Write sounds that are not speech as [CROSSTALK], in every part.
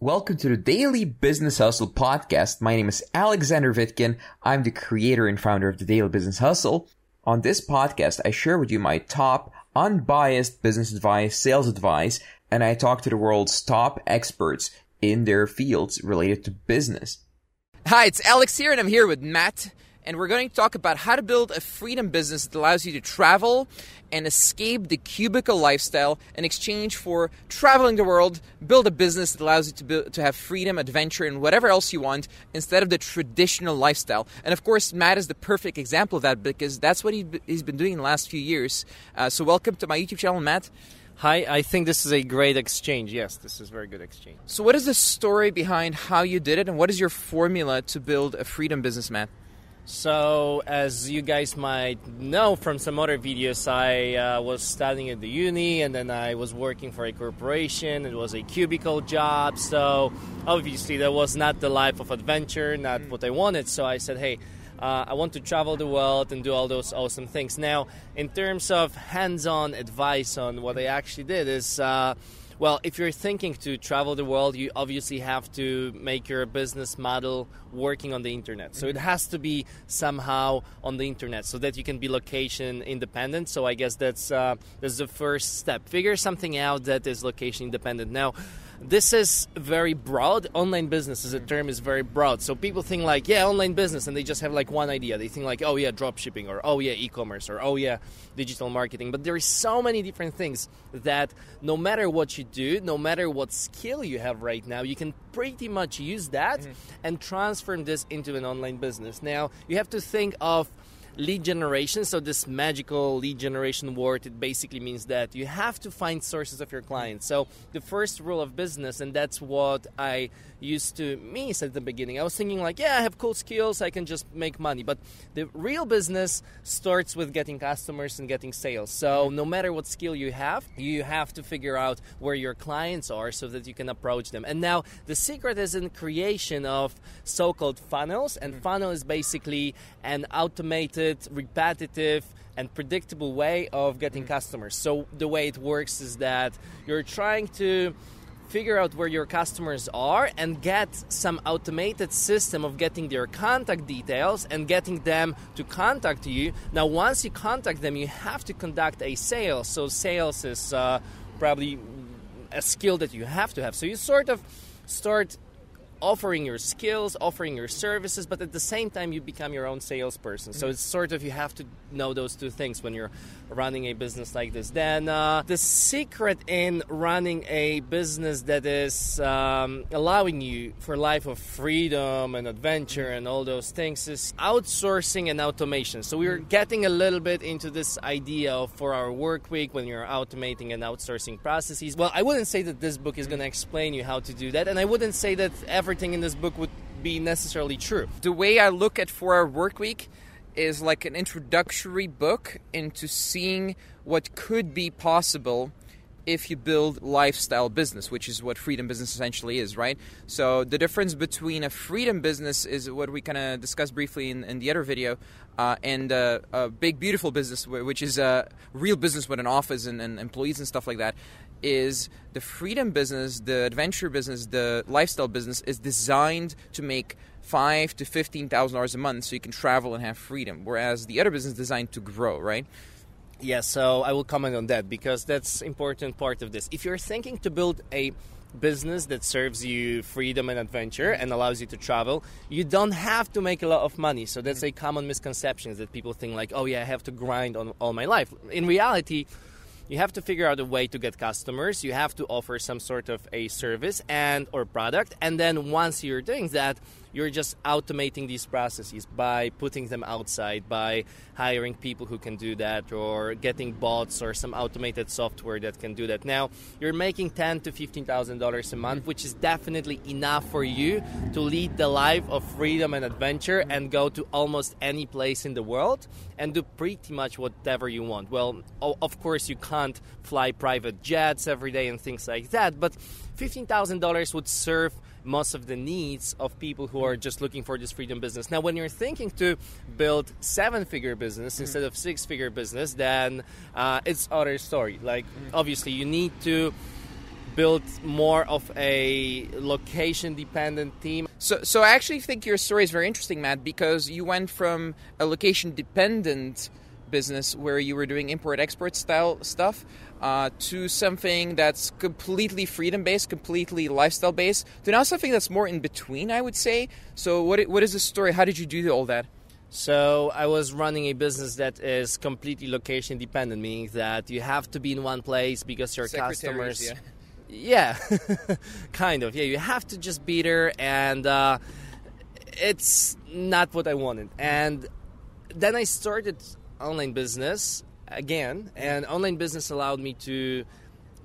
Welcome to the Daily Business Hustle podcast. My name is Alexander Vitkin. I'm the creator and founder of the Daily Business Hustle. On this podcast, I share with you my top unbiased business advice, sales advice, and I talk to the world's top experts in their fields related to business. Hi, it's Alex here, and I'm here with Matt and we're going to talk about how to build a freedom business that allows you to travel and escape the cubicle lifestyle in exchange for traveling the world, build a business that allows you to, build, to have freedom, adventure, and whatever else you want instead of the traditional lifestyle. And of course, Matt is the perfect example of that because that's what he's been doing in the last few years. Uh, so, welcome to my YouTube channel, Matt. Hi, I think this is a great exchange. Yes, this is very good exchange. So, what is the story behind how you did it, and what is your formula to build a freedom business, Matt? So, as you guys might know from some other videos, I uh, was studying at the uni and then I was working for a corporation. It was a cubicle job. So, obviously, that was not the life of adventure, not mm. what I wanted. So, I said, hey, uh, I want to travel the world and do all those awesome things. Now, in terms of hands on advice on what I actually did, is uh, well, if you're thinking to travel the world, you obviously have to make your business model working on the internet. So it has to be somehow on the internet so that you can be location independent. So I guess that's uh, that's the first step. Figure something out that is location independent. Now, this is very broad. Online business as a term is very broad. So people think like, yeah, online business, and they just have like one idea. They think like, oh yeah, drop shipping, or oh yeah, e-commerce, or oh yeah, digital marketing. But there is so many different things that no matter what you do, no matter what skill you have right now, you can pretty much use that mm-hmm. and transform this into an online business. Now you have to think of lead generation. So this magical lead generation word, it basically means that you have to find sources of your clients. So the first rule of business, and that's what I used to miss at the beginning. I was thinking like, yeah, I have cool skills, I can just make money. But the real business starts with getting customers and getting sales. So no matter what skill you have, you have to figure out where your clients are so that you can approach them. And now the secret is in creation of so-called funnels. And mm. funnel is basically an automated, repetitive, and predictable way of getting customers. So the way it works is that you're trying to figure out where your customers are and get some automated system of getting their contact details and getting them to contact you. Now, once you contact them, you have to conduct a sale. So, sales is uh, probably a skill that you have to have. So, you sort of start offering your skills, offering your services, but at the same time, you become your own salesperson. Mm-hmm. So it's sort of you have to know those two things when you're running a business like this. Then uh, the secret in running a business that is um, allowing you for life of freedom and adventure and all those things is outsourcing and automation. So we're mm-hmm. getting a little bit into this idea of Four-Hour Work Week when you're automating and outsourcing processes. Well, I wouldn't say that this book is going to explain you how to do that, and I wouldn't say that everything in this book would be necessarily true. The way I look at Four-Hour Work Week is like an introductory book into seeing what could be possible if you build lifestyle business, which is what freedom business essentially is, right? So the difference between a freedom business is what we kind of discussed briefly in, in, the other video, uh, and uh, a big beautiful business, which is a real business with an office and, and employees and stuff like that. Is the freedom business, the adventure business, the lifestyle business is designed to make five to fifteen thousand dollars a month, so you can travel and have freedom. Whereas the other business is designed to grow, right? Yeah, so I will comment on that because that's important part of this. If you're thinking to build a business that serves you freedom and adventure and allows you to travel, you don't have to make a lot of money. So that's mm. a common misconception that people think like, "Oh yeah, I have to grind on all my life." In reality, you have to figure out a way to get customers. You have to offer some sort of a service and or product. And then once you're doing that you're just automating these processes by putting them outside by hiring people who can do that or getting bots or some automated software that can do that. Now you're making ten to fifteen thousand dollars a month mm. which is definitely enough for you to lead the life of freedom and adventure and go to almost any place in the world and do pretty much whatever you want. Well of course you can't fly private jets every day and things like that but $15000 would serve most of the needs of people who are just looking for this freedom business. Now, when you're thinking to build seven-figure business mm. instead of six-figure business, then uh, it's other story. Like, mm. obviously, you need to build more of a location dependent team. So, so I actually think your story is very interesting, Matt, because you went from a location dependent business where you were doing import export style stuff uh, to something that's completely freedom based, completely lifestyle based, to now something that's more in between, I would say. So, what what is the story? How did you do all that? So I was running a business that is completely location dependent, meaning that you have to be in one place because your customers. Yeah, yeah. [LAUGHS] kind of. Yeah, you have to just be there, and uh, it's not what I wanted. And then I started online business again, and online business allowed me to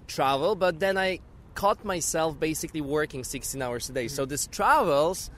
travel, but then I caught myself basically working 16 hours a day. So this travels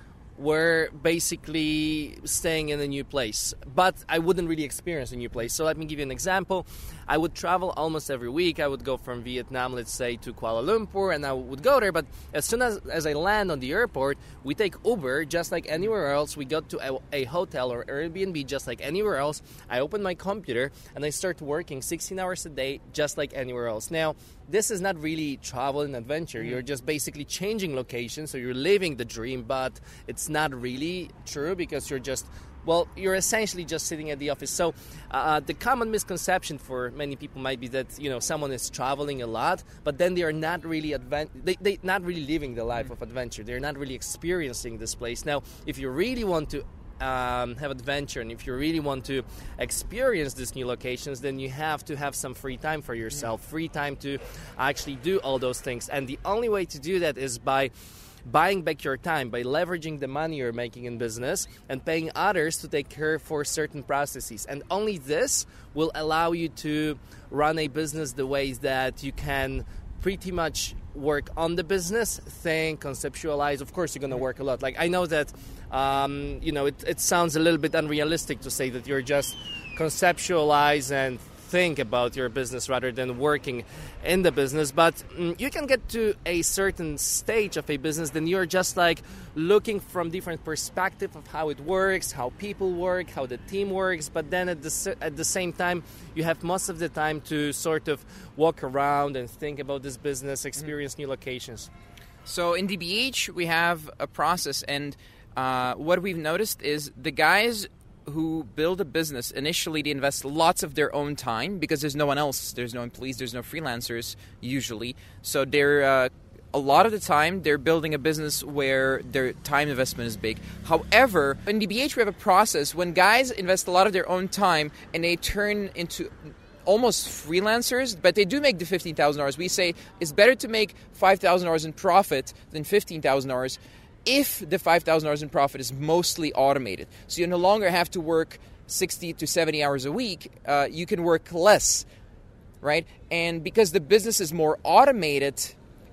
were basically staying in a new place, but I wouldn't really experience a new place. So let me give you an example. I would travel almost every week. I would go from Vietnam, let's say, to Kuala Lumpur, and I would go there. But as soon as, as I land on the airport, we take Uber just like anywhere else. We go to a, a hotel or Airbnb just like anywhere else. I open my computer and I start working 16 hours a day just like anywhere else. Now, this is not really travel and adventure. Mm-hmm. You're just basically changing location, so you're living the dream, but it's not really true because you're just well, you're essentially just sitting at the office. So, uh, the common misconception for many people might be that you know someone is traveling a lot, but then they are not really advent- they they not really living the life of adventure. They're not really experiencing this place. Now, if you really want to um, have adventure and if you really want to experience these new locations then you have to have some free time for yourself free time to actually do all those things and the only way to do that is by buying back your time by leveraging the money you're making in business and paying others to take care for certain processes. And only this will allow you to run a business the ways that you can pretty much work on the business, think, conceptualize. Of course, you're going to work a lot. Like I know that, um, you know, it, it sounds a little bit unrealistic to say that you're just conceptualize and think about your business rather than working in the business. But mm, you can get to a certain stage of a business, then you're just like looking from different perspective of how it works, how people work, how the team works. But then at the at the same time, you have most of the time to sort of walk around and think about this business, experience new locations. So in DBH, we have a process, and uh, what we've noticed is the guys who build a business initially they invest lots of their own time because there's no one else there's no employees there's no freelancers usually. So they're uh, a lot of the time they're building a business where their time investment is big. However in dbh we have a process. When guys invest a lot of their own time and they turn into almost freelancers, but they do make the $15,000. We say it's better to make $5,000 in profit than $15,000 if the $5,000 in profit is mostly automated. So you no longer have to work 60 to 70 hours a week, uh, you can work less, right? And because the business is more automated,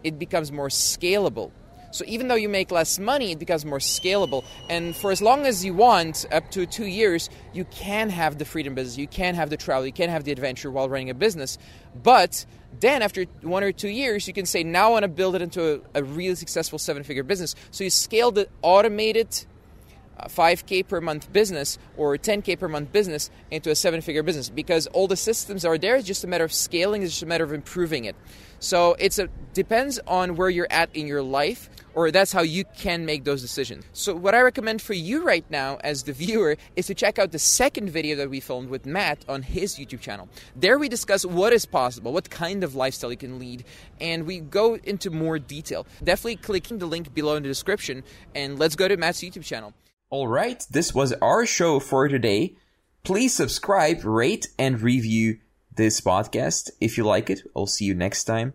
it becomes more scalable. So even though you make less money, it becomes more scalable. And for as long as you want, up to two years, you can have the freedom business, you can have the travel, you can have the adventure while running a business. But then after one or two years, you can say, now I want to build it into a, a really successful seven figure business. So you scale the automated 5k uh, per month business or 10k per month business into a seven figure business because all the systems are there it's just a matter of scaling it's just a matter of improving it so it's a depends on where you're at in your life or that's how you can make those decisions so what i recommend for you right now as the viewer is to check out the second video that we filmed with matt on his youtube channel there we discuss what is possible what kind of lifestyle you can lead and we go into more detail definitely clicking the link below in the description and let's go to matt's youtube channel Alright, this was our show for today. Please subscribe, rate, and review this podcast if you like it. I'll see you next time.